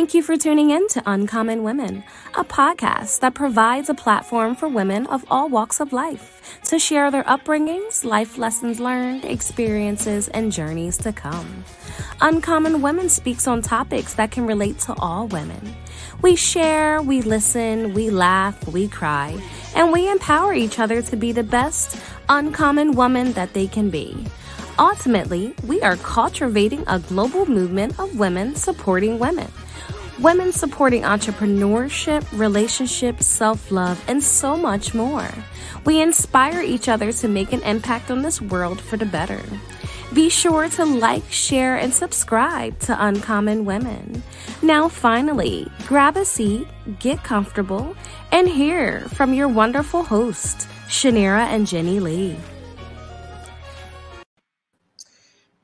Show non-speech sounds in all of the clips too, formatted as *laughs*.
Thank you for tuning in to Uncommon Women, a podcast that provides a platform for women of all walks of life to share their upbringings, life lessons learned, experiences, and journeys to come. Uncommon Women speaks on topics that can relate to all women. We share, we listen, we laugh, we cry, and we empower each other to be the best uncommon woman that they can be. Ultimately, we are cultivating a global movement of women supporting women. Women supporting entrepreneurship, relationships, self love, and so much more. We inspire each other to make an impact on this world for the better. Be sure to like, share, and subscribe to Uncommon Women. Now, finally, grab a seat, get comfortable, and hear from your wonderful hosts, Chaniera and Jenni Lee.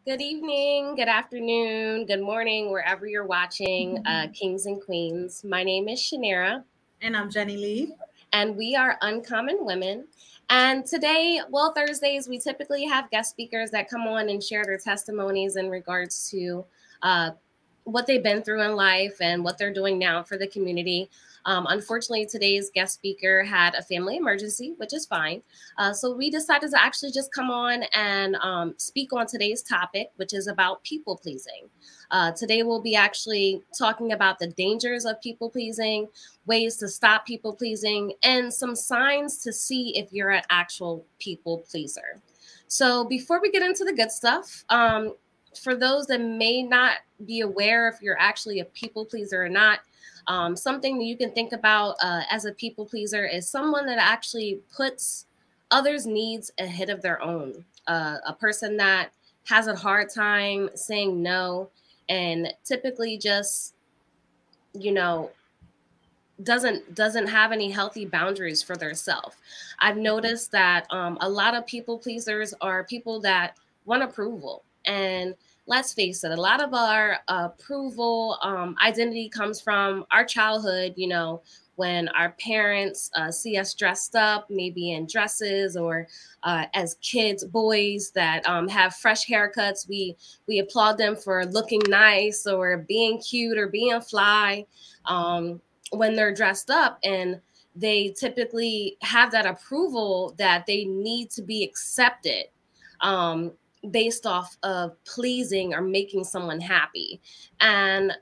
Good evening, good afternoon, good morning, wherever you're watching uh, Kings and Queens. My name is Chaniera. And I'm Jenni Lee. And we are Uncommon Women. And today, well, Thursdays, we typically have guest speakers that come on and share their testimonies in regards to uh, what they've been through in life and what they're doing now for the community. Um, unfortunately, today's guest speaker had a family emergency, which is fine. Uh, so we decided to actually just come on and um, speak on today's topic, which is about people pleasing. Uh, today, we'll be actually talking about the dangers of people pleasing, ways to stop people pleasing, and some signs to see if you're an actual people pleaser. So, before we get into the good stuff, um, for those that may not be aware if you're actually a people pleaser or not, um, something that you can think about uh, as a people pleaser is someone that actually puts others' needs ahead of their own. Uh, a person that has a hard time saying no and typically just, you know, doesn't doesn't have any healthy boundaries for their self. I've noticed that um, a lot of people pleasers are people that want approval and let's face it, a lot of our approval um, identity comes from our childhood, you know, when our parents uh, see us dressed up, maybe in dresses or uh, as kids, boys that um, have fresh haircuts, we we applaud them for looking nice or being cute or being fly um, when they're dressed up, and they typically have that approval that they need to be accepted. Um, based off of pleasing or making someone happy. And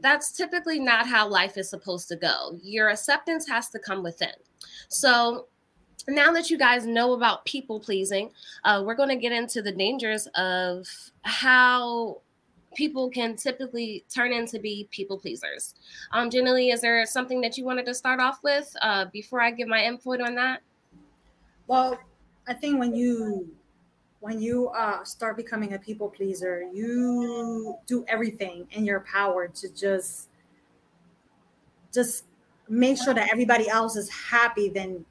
that's typically not how life is supposed to go. Your acceptance has to come within. So, now that you guys know about people pleasing, uh, we're going to get into the dangers of how people can typically turn into be people pleasers. Um, generally, is there something that you wanted to start off with uh, before I give my input on that? Well, I think when you when you uh, start becoming a people pleaser, you do everything in your power to just just make sure that everybody else is happy. Then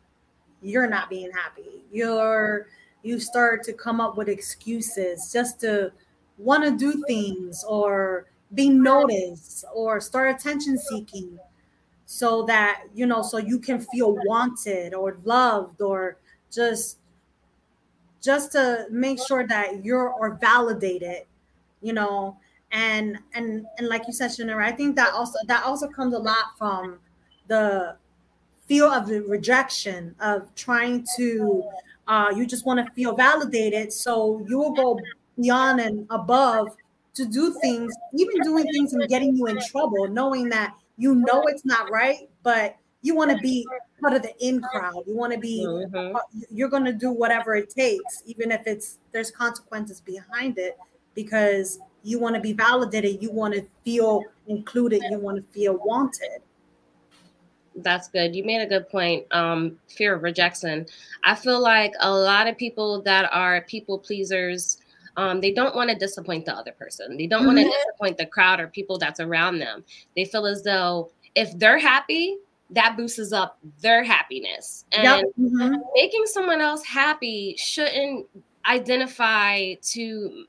you're not being happy. You're you start to come up with excuses just to want to do things or be noticed or start attention seeking so that you know so you can feel wanted or loved or just just to make sure that you're or validated, you know, and and and like you said, Chaniera, I think that also that also comes a lot from the feel of the rejection of trying to uh, you just want to feel validated so you will go beyond and above to do things even doing things and getting you in trouble knowing that you know it's not right but you want to be part of the in crowd. You want to be, mm-hmm. you're going to do whatever it takes, even if it's there's consequences behind it, because you want to be validated. You want to feel included. You want to feel wanted. That's good. You made a good point. Um, fear of rejection. I feel like a lot of people that are people pleasers. Um, they don't want to disappoint the other person. They don't mm-hmm. want to disappoint the crowd or people that's around them. They feel as though if they're happy, that boosts up their happiness. And yep. mm-hmm. making someone else happy shouldn't identify to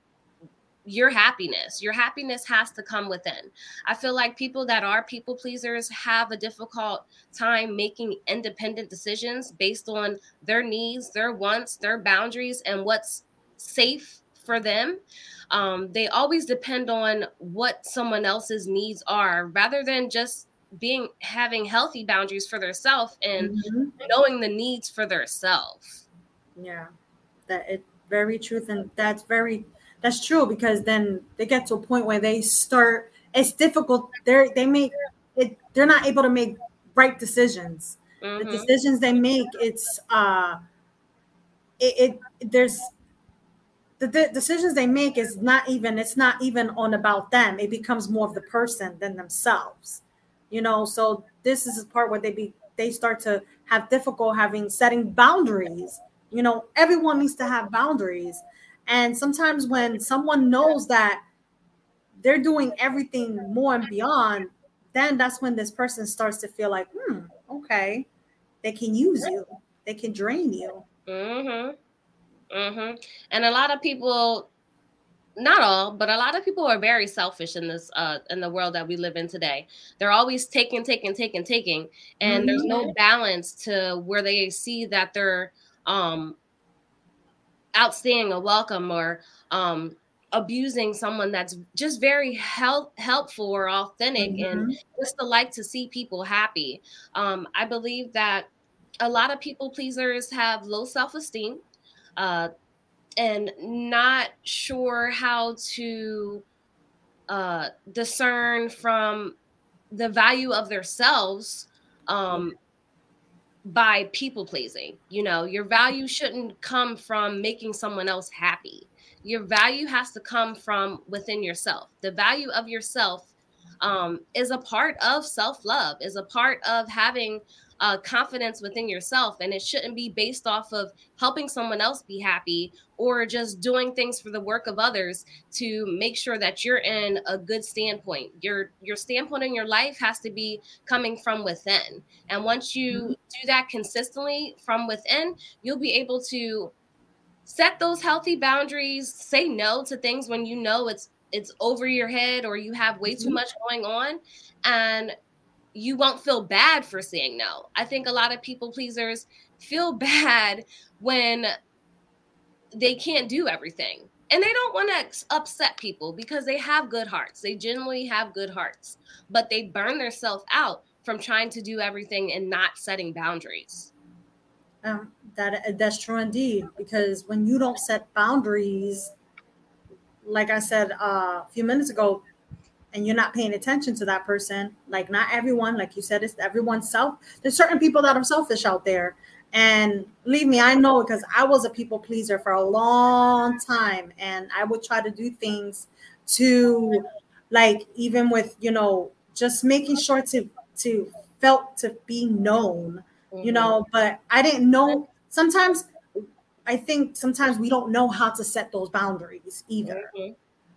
your happiness. Your happiness has to come within. I feel like people that are people pleasers have a difficult time making independent decisions based on their needs, their wants, their boundaries, and what's safe for them. Um, they always depend on what someone else's needs are rather than just being having healthy boundaries for themselves and mm-hmm. knowing the needs for themselves. Yeah, that it very truth and that's very that's true because then they get to a point where they start. It's difficult. They're they make it. They're not able to make right decisions. Mm-hmm. The decisions they make, it's uh, it, it there's the, the decisions they make is not even it's not even on about them it becomes more of the person than themselves you know so this is the part where they be they start to have difficult having setting boundaries you know everyone needs to have boundaries and sometimes when someone knows that they're doing everything more and beyond then that's when this person starts to feel like hmm okay they can use you they can drain you mm-hmm. Mm-hmm. And a lot of people, not all, but a lot of people are very selfish in this uh in the world that we live in today. They're always taking, taking, taking, taking, and mm-hmm. there's no balance to where they see that they're um outstaying a welcome or um abusing someone that's just very help, helpful or authentic mm-hmm. and just to like to see people happy. Um, I believe that a lot of people pleasers have low self-esteem uh, and not sure how to uh, discern from the value of themselves um, by people pleasing. You know, your value shouldn't come from making someone else happy. Your value has to come from within yourself. The value of yourself um, is a part of self love, is a part of having uh, confidence within yourself. And it shouldn't be based off of helping someone else be happy or just doing things for the work of others to make sure that you're in a good standpoint. Your your standpoint in your life has to be coming from within. And once you mm-hmm. do that consistently from within, you'll be able to set those healthy boundaries, say no to things when you know it's it's over your head or you have way too mm-hmm. much going on and you won't feel bad for saying no. I think a lot of people pleasers feel *laughs* bad when they can't do everything. And they don't want to upset people because they have good hearts. They generally have good hearts, but they burn themselves out from trying to do everything and not setting boundaries. Um, that that's true indeed. Because when you don't set boundaries, like I said uh, a few minutes ago, and you're not paying attention to that person, like not everyone, like you said, it's everyone's self. There's certain people that are selfish out there. And believe me, I know because I was a people pleaser for a long time. And I would try to do things to like even with, you know, just making sure to to felt to be known, mm-hmm. you know, but I didn't know sometimes I think sometimes we don't know how to set those boundaries either. Mm-hmm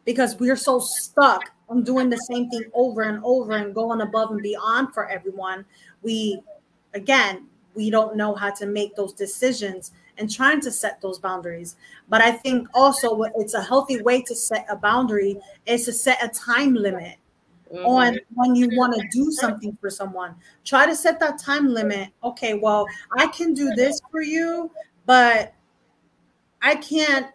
because we're so stuck on doing the same thing over and over and going above and beyond for everyone. We, again, we don't know how to make those decisions and trying to set those boundaries. But I think also it's a healthy way to set a boundary is to set a time limit mm-hmm. on when you want to do something for someone. Try to set that time limit. Okay, well, I can do this for you, but I can't,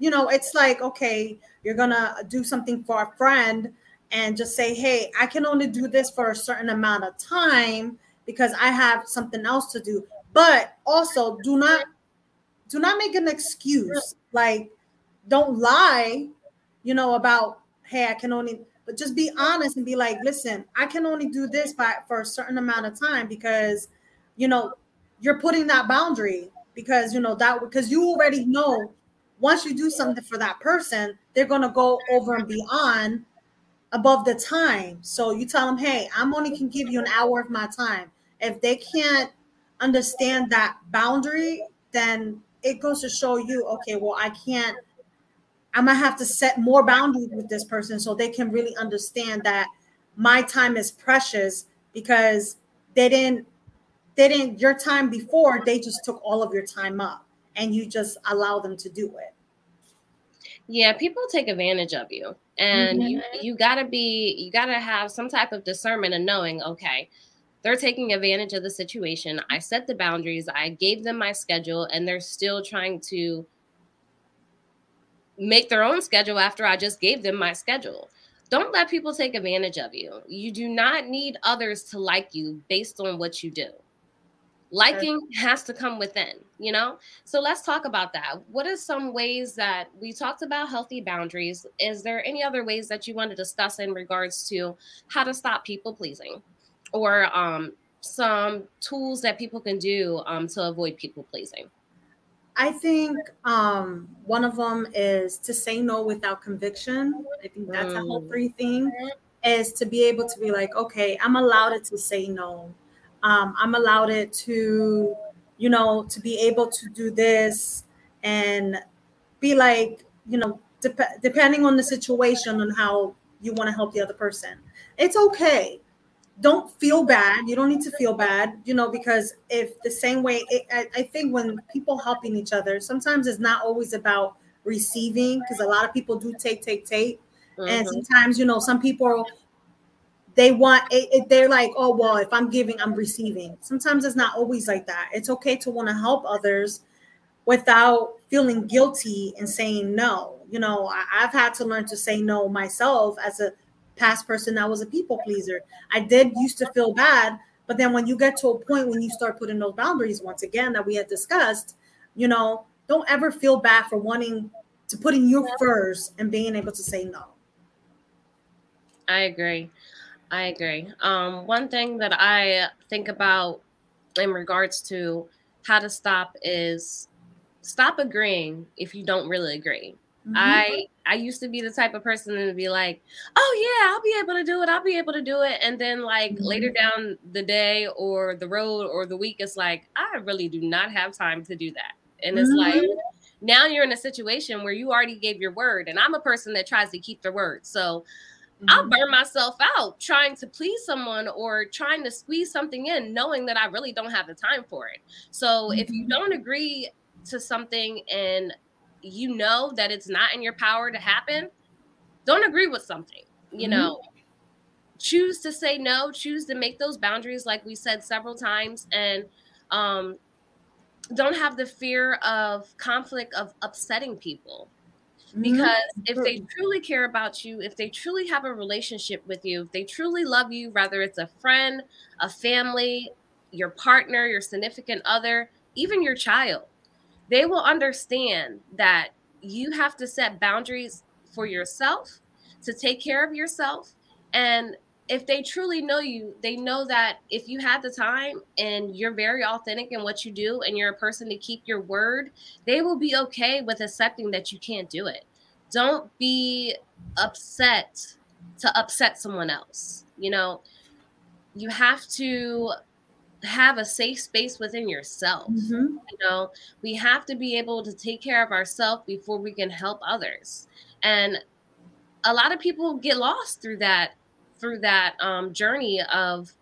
you know, it's like, okay, you're gonna do something for a friend and just say, hey, I can only do this for a certain amount of time because I have something else to do. But also do not do not make an excuse. Like don't lie, you know, about hey, I can only but just be honest and be like, listen, I can only do this by for a certain amount of time because you know you're putting that boundary because you know that because you already know once you do something for that person, they're to go over and beyond above the time. So you tell them, hey, I'm only can give you an hour of my time. If they can't understand that boundary, then it goes to show you, okay, well, I can't, I'm gonna have to set more boundaries with this person so they can really understand that my time is precious because they didn't, they didn't, your time before, they just took all of your time up and you just allow them to do it. Yeah, people take advantage of you. And mm-hmm. you you got to be you got to have some type of discernment and knowing, okay, they're taking advantage of the situation. I set the boundaries, I gave them my schedule and they're still trying to make their own schedule after I just gave them my schedule. Don't let people take advantage of you. You do not need others to like you based on what you do. Liking has to come within, you know? So let's talk about that. What are some ways that we talked about healthy boundaries? Is there any other ways that you want to discuss in regards to how to stop people pleasing or um, some tools that people can do um, to avoid people pleasing? I think um, one of them is to say no without conviction. I think that's mm. a whole three thing is to be able to be like, okay, I'm allowed to say no um, i'm allowed it to you know to be able to do this and be like you know dep- depending on the situation and how you want to help the other person. It's okay. Don't feel bad. You don't need to feel bad you know because if the same way it, I, I think when people helping each other sometimes it's not always about receiving because a lot of people do take take take. Mm-hmm. and sometimes you know some people they want it, it, they're like oh well if i'm giving i'm receiving. Sometimes it's not always like that. It's okay to want to help others without feeling guilty and saying no. You know I, i've had to learn to say no myself as a past person that was a people pleaser. I did used to feel bad but then when you get to a point when you start putting those boundaries once again that we had discussed you know don't ever feel bad for wanting to putting you first and being able to say no. I agree I agree. Um, one thing that I think about in regards to how to stop is stop agreeing if you don't really agree. Mm-hmm. I I used to be the type of person to be like, "Oh yeah, I'll be able to do it. I'll be able to do it." And then like mm-hmm. later down the day or the road or the week it's like, "I really do not have time to do that." And it's mm-hmm. like now you're in a situation where you already gave your word and I'm a person that tries to keep their word. So Mm-hmm. I'll burn myself out trying to please someone or trying to squeeze something in, knowing that I really don't have the time for it. So mm-hmm. if you mm-hmm. don't agree to something and you know that it's not in your power to happen, don't agree with something. You mm-hmm. know, choose to say no, choose to make those boundaries, like we said several times, and um, don't have the fear of conflict of upsetting people Mm-hmm. Mm-hmm. because if they mm-hmm. truly care about you, if they truly have a relationship with you, if they truly love you, whether it's a friend, a family, your partner, your significant other, even your child, they will understand that you have to set boundaries for yourself to take care of yourself and if they truly know you, they know that if you had the time and you're very authentic in what you do and you're a person to keep your word, they will be okay with accepting that you can't do it. Don't be upset to upset someone else. You know, you have to have a safe space within yourself. Mm-hmm. You know, we have to be able to take care of ourselves before we can help others. And a lot of people get lost through that through that um, journey of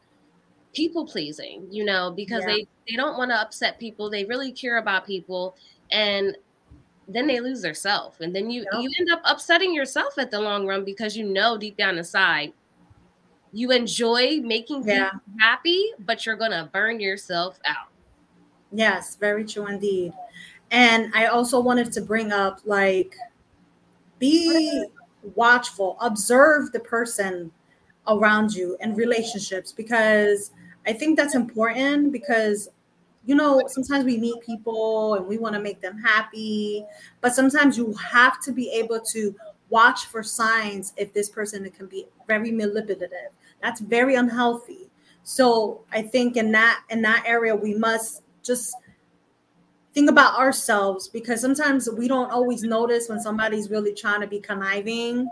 people pleasing, you know, because yeah. they they don't want to upset people. They really care about people, and then they lose their self, and then you yep. you end up upsetting yourself at the long run because you know deep down inside you enjoy making yeah. people happy, but you're gonna burn yourself out. Yes, very true indeed. And I also wanted to bring up like be watchful, observe the person around you and relationships because I think that's important because you know sometimes we meet people and we want to make them happy but sometimes you have to be able to watch for signs if this person can be very manipulative. That's very unhealthy. So i think in that in that area we must just think about ourselves because sometimes we don't always notice when somebody's really trying to be conniving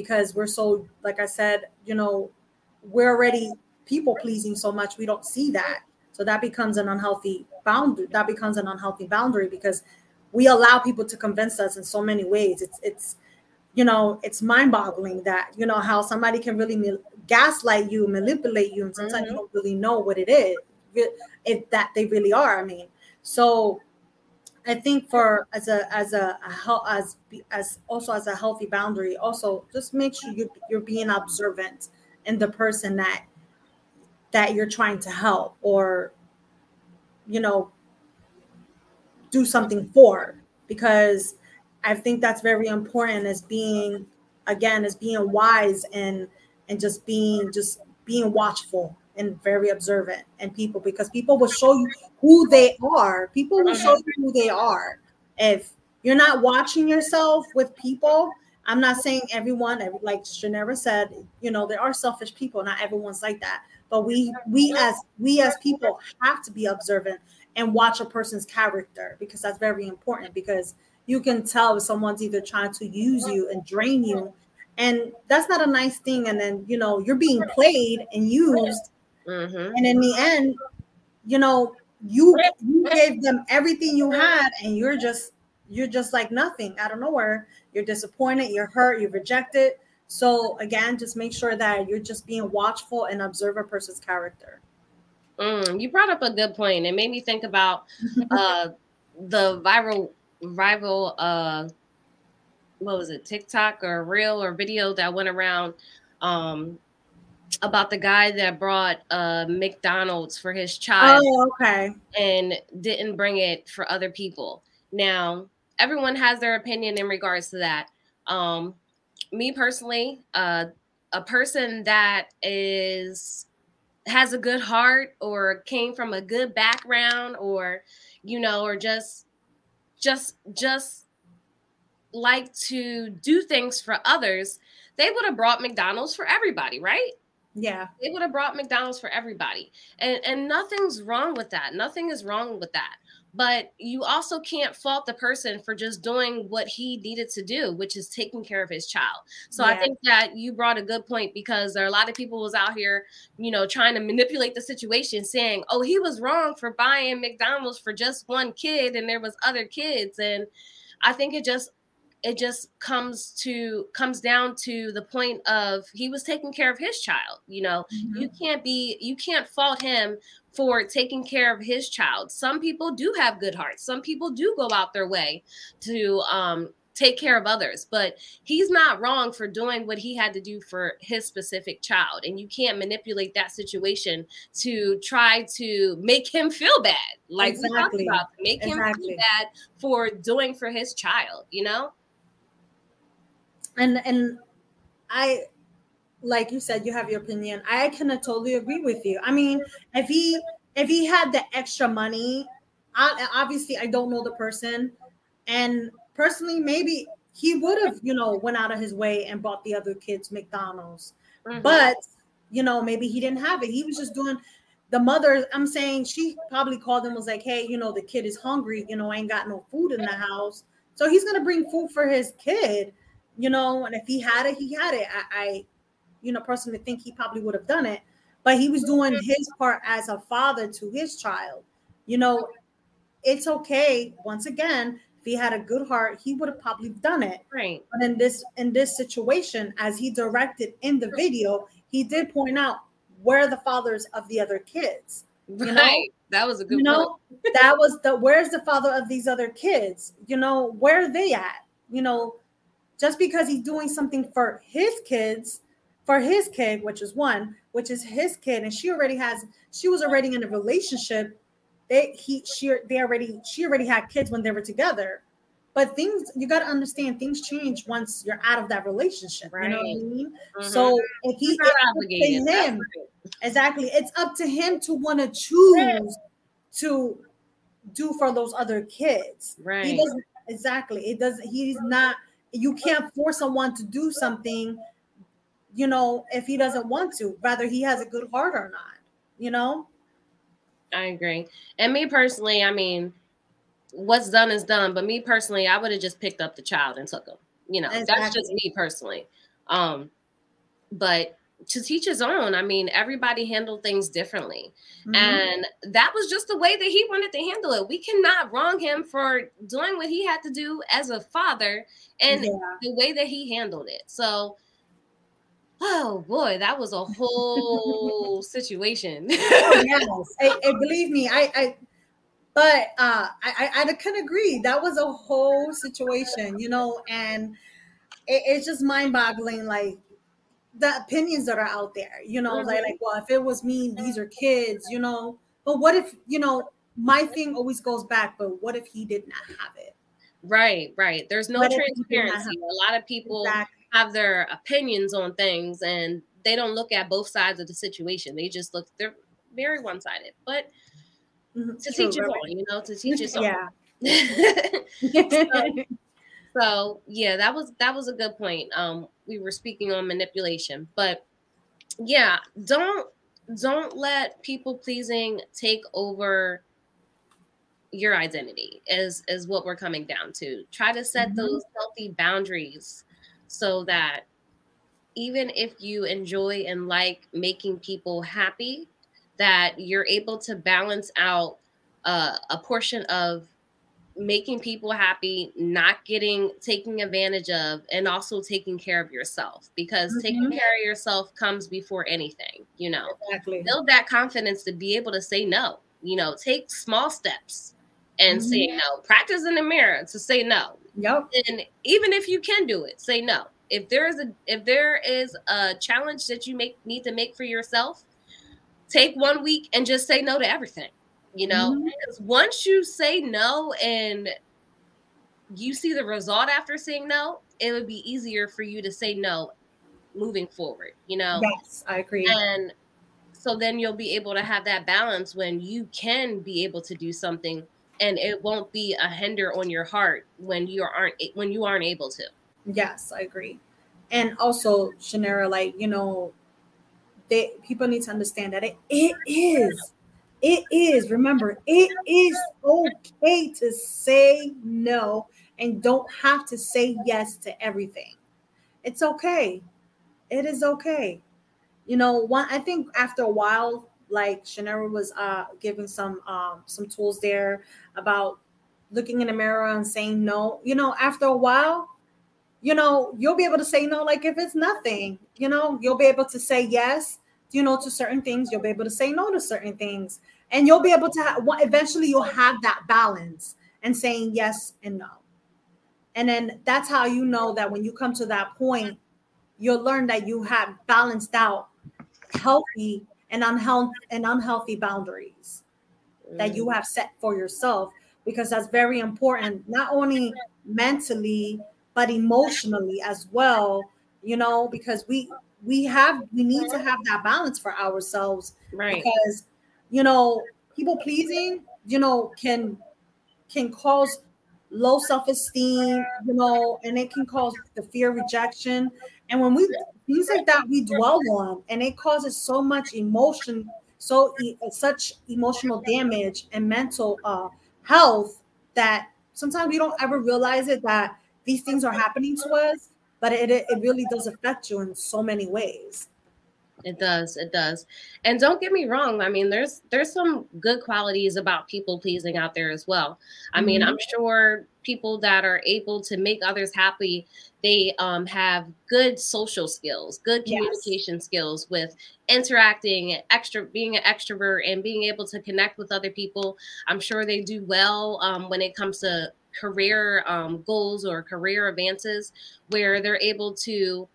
because we're so like i said you know we're already people pleasing so much we don't see that. So that becomes an unhealthy boundary that becomes an unhealthy boundary because we allow people to convince us in so many ways. It's it's you know it's mind-boggling that you know how somebody can really gaslight you manipulate you and sometimes mm-hmm. you don't really know what it is if that they really are i mean. So I think for as a as a, as as also as a healthy boundary, also just make sure you you're being observant in the person that that you're trying to help or you know do something for. Because I think that's very important as being again as being wise and and just being just being watchful and very observant and people because people will show you who they are. People will show you who they are. If you're not watching yourself with people, I'm not saying everyone, like Janera said, you know, there are selfish people. Not everyone's like that. But we we as we as people have to be observant and watch a person's character because that's very important because you can tell if someone's either trying to use you and drain you and that's not a nice thing and then you know you're being played and used mm-hmm. and in the end you know you you gave them everything you had and you're just you're just like nothing out of nowhere. You're disappointed you're hurt you're rejected. So again just make sure that you're just being watchful and observe a person's character. Mm, you brought up a good point. It made me think about uh *laughs* the viral rival uh what was it TikTok or reel or video that went around um about the guy that brought uh McDonald's for his child oh, okay. and didn't bring it for other people. Now everyone has their opinion in regards to that. Um me personally uh a person that is has a good heart or came from a good background or you know or just just just like to do things for others, they would have brought McDonald's for everybody, right? Yeah. They would have brought McDonald's for everybody. And and nothing's wrong with that. Nothing is wrong with that. But you also can't fault the person for just doing what he needed to do, which is taking care of his child. So yeah. I think that you brought a good point because there are a lot of people was out here, you know, trying to manipulate the situation, saying, "Oh, he was wrong for buying McDonald's for just one kid, and there was other kids." And I think it just it just comes to comes down to the point of he was taking care of his child you know mm-hmm. you can't be you can't fault him for taking care of his child some people do have good hearts some people do go out their way to um take care of others but he's not wrong for doing what he had to do for his specific child and you can't manipulate that situation to try to make him feel bad like exactly. about make exactly. him feel bad for doing for his child you know and and I like you said, you have your opinion. I can totally agree with you. I mean, if he if he had the extra money, I, obviously I don't know the person, and personally, maybe he would have, you know, went out of his way and bought the other kids McDonald's. Mm-hmm. But you know, maybe he didn't have it. He was just doing the mother. I'm saying she probably called him was like, hey, you know, the kid is hungry. You know, I ain't got no food in the house, so he's gonna bring food for his kid you know, and if he had it, he had it. I, I you know, personally think he probably would have done it, but he was doing his part as a father to his child. You know, it's okay. Once again, if he had a good heart, he would have probably done it. Right. But in this in this situation, as he directed in the video, he did point out where the fathers of the other kids. You right. That was a good. You know, that was the where's the father of these other kids? You know, where are they at? You know, just because he's doing something for his kids, for his kid, which is one, which is his kid, and she already has, she was already in a relationship. They he she they already she already had kids when they were together. But things you got to understand, things change once you're out of that relationship. Right. You know what I mean? Mm-hmm. So if he it's him, exactly, it's up to him to want to choose to do for those other kids. Right. He doesn't exactly. It doesn't. He's not you can't force someone to do something you know if he doesn't want to whether he has a good heart or not you know? I agree. And me personally i mean what's done is done but me personally i would have just picked up the child and took him you know exactly. that's just me personally. Um but to teach his own. I mean, everybody handled things differently. Mm-hmm. And that was just the way that he wanted to handle it. We cannot wrong him for doing what he had to do as a father and yeah. the way that he handled it. So, oh boy, that was a whole *laughs* situation. oh, *laughs* yes. I, I, believe me, I, I but uh, I, I, I can agree. That was a whole situation, you know, and it, it's just mind boggling. Like, the opinions that are out there, you know, mm-hmm. like, like, well, if it was me, these are kids, you know. But what if, you know, my thing always goes back, but what if he did not have it? Right, right. There's no transparency. A lot of people exactly. have their opinions on things and they don't look at both sides of the situation. They just look they're very one-sided. But mm-hmm. to True, teach right. own, you know, to *laughs* teach us yeah. *laughs* so, *laughs* so yeah, that was that was a good point. Um, we were speaking on manipulation, but yeah, don't don't let people pleasing take over your identity is is what we're coming down to try to set mm-hmm. those healthy boundaries so that even if you enjoy and like making people happy that you're able to balance out uh, a portion of making people happy, not getting taking advantage of, and also taking care of yourself because mm-hmm. taking care of yourself comes before anything, you know. Exactly. Build that confidence to be able to say no. You know, take small steps and mm-hmm. say no. Practice in the mirror to say no. Yep. And even if you can do it, say no. If there is a if there is a challenge that you make need to make for yourself, take one week and just say no to everything you know mm-hmm. because once you say no and you see the result after saying no it would be easier for you to say no moving forward you know? Yes i agree. And so then you'll be able to have that balance when you can be able to do something and it won't be a hinder on your heart when you aren't when you aren't able to. Yes i agree. And also Chaniera, like you know they people need to understand that it, it is it is, remember, it is okay to say no and don't have to say yes to everything. It's okay. It is okay. You know, one I think after a while, like Chaniera was uh giving some um some tools there about looking in the mirror and saying no. You know, after a while, you know, you'll be able to say no like if it's nothing. You know, you'll be able to say yes you know, to certain things. You'll be able to say no to certain things, and you'll be able to have, eventually you'll have that balance and saying yes and no. And then that's how you know that when you come to that point, you'll learn that you have balanced out healthy and unhealthy and unhealthy boundaries mm. that you mm. have set for yourself because that's very important not only mentally but emotionally as well you know because we we have we need to have that balance for ourselves right. because you know people pleasing you know can can cause low self-esteem you know and it can cause the fear of rejection. And when we things like that we dwell on and it causes so much emotion so such emotional damage and mental uh, health that sometimes we don't ever realize it that these things are happening to us but it, it really does affect you in so many ways it does it does and don't get me wrong i mean there's there's some good qualities about people pleasing out there as well i mm-hmm. mean i'm sure people that are able to make others happy they um, have good social skills good communication yes. skills with interacting extra being an extrovert and being able to connect with other people i'm sure they do well um, when it comes to career um, goals or career advances where they're able to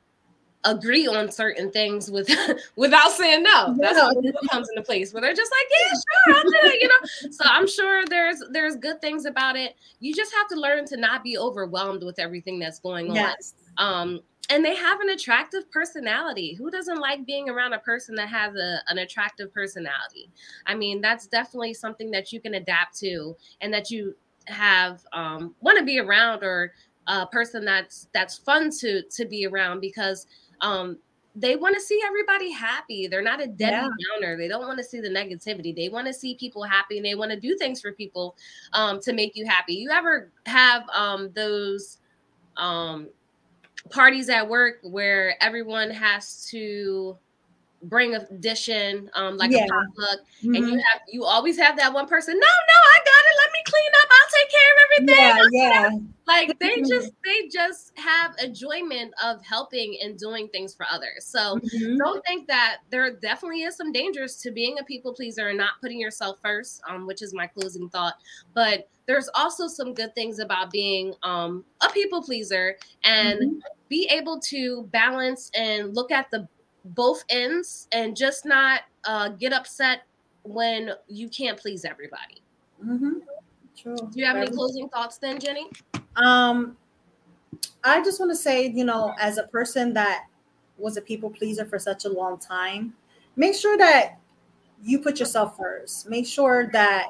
agree on certain things with *laughs* without saying no. That's yeah. what comes into place where they're just like, yeah, sure, I'll do it, you know. *laughs* So I'm sure there's there's good things about it. You just have to learn to not be overwhelmed with everything that's going on. Yes. Um, and they have an attractive personality. Who doesn't like being around a person that has a, an attractive personality? I mean, that's definitely something that you can adapt to and that you have um, want to be around or a person that's that's fun to to be around because um, they want to see everybody happy. They're not a Debbie yeah. Downer. They don't want to see the negativity. They want to see people happy and they want to do things for people um, to make you happy. You ever have um, those um, parties at work where everyone has to bring a dish in, um, like yeah. a potluck, mm-hmm. and you have you always have that one person. No, no, I got it. Let me clean up. I'll take care of everything. Yeah, yeah. Like *laughs* they just they just have enjoyment of helping and doing things for others. So mm-hmm. don't think that there definitely is some dangers to being a people pleaser and not putting yourself first, um, which is my closing thought. But there's also some good things about being um, a people pleaser and mm-hmm. be able to balance and look at the both ends and just not uh, get upset when you can't please everybody. Mm-hmm. True. Do you have any closing thoughts then, Jenni? Um, I just want to say, you know, as a person that was a people pleaser for such a long time, make sure that you put yourself first. Make sure that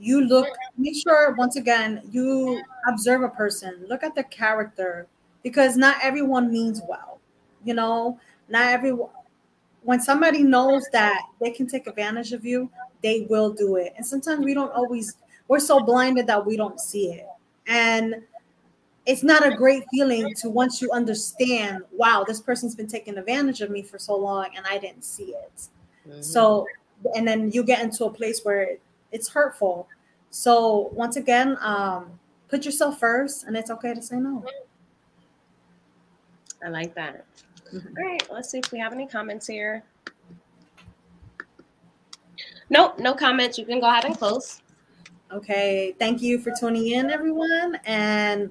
you look, make sure once again, you observe a person, look at the character, because not everyone means well. You know, not everyone, when somebody knows that they can take advantage of you, they will do it. And sometimes we don't always, we're so blinded that we don't see it. And it's not a great feeling to once you understand, wow, this person's been taking advantage of me for so long and I didn't see it. Mm-hmm. So, and then you get into a place where it's hurtful. So, once again, um, put yourself first and it's okay to say no. I like that. Mm-hmm. All right, let's see if we have any comments here. Nope, no comments. You can go ahead and close. Okay, thank you for tuning in, everyone. And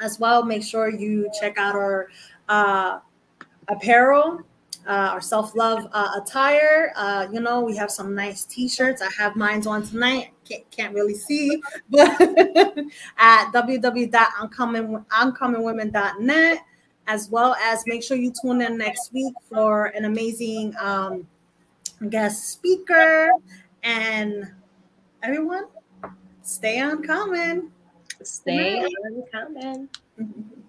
as well. Make sure you check out our uh, apparel, uh, our self love uh, attire. Uh, you know, we have some nice t shirts. I have mine on tonight. Can't, can't really see, *laughs* but *laughs* at www.uncommonwomen.net, as well as make sure you tune in next week for an amazing um, guest speaker. And everyone, stay uncommon. Stay on comment. *laughs*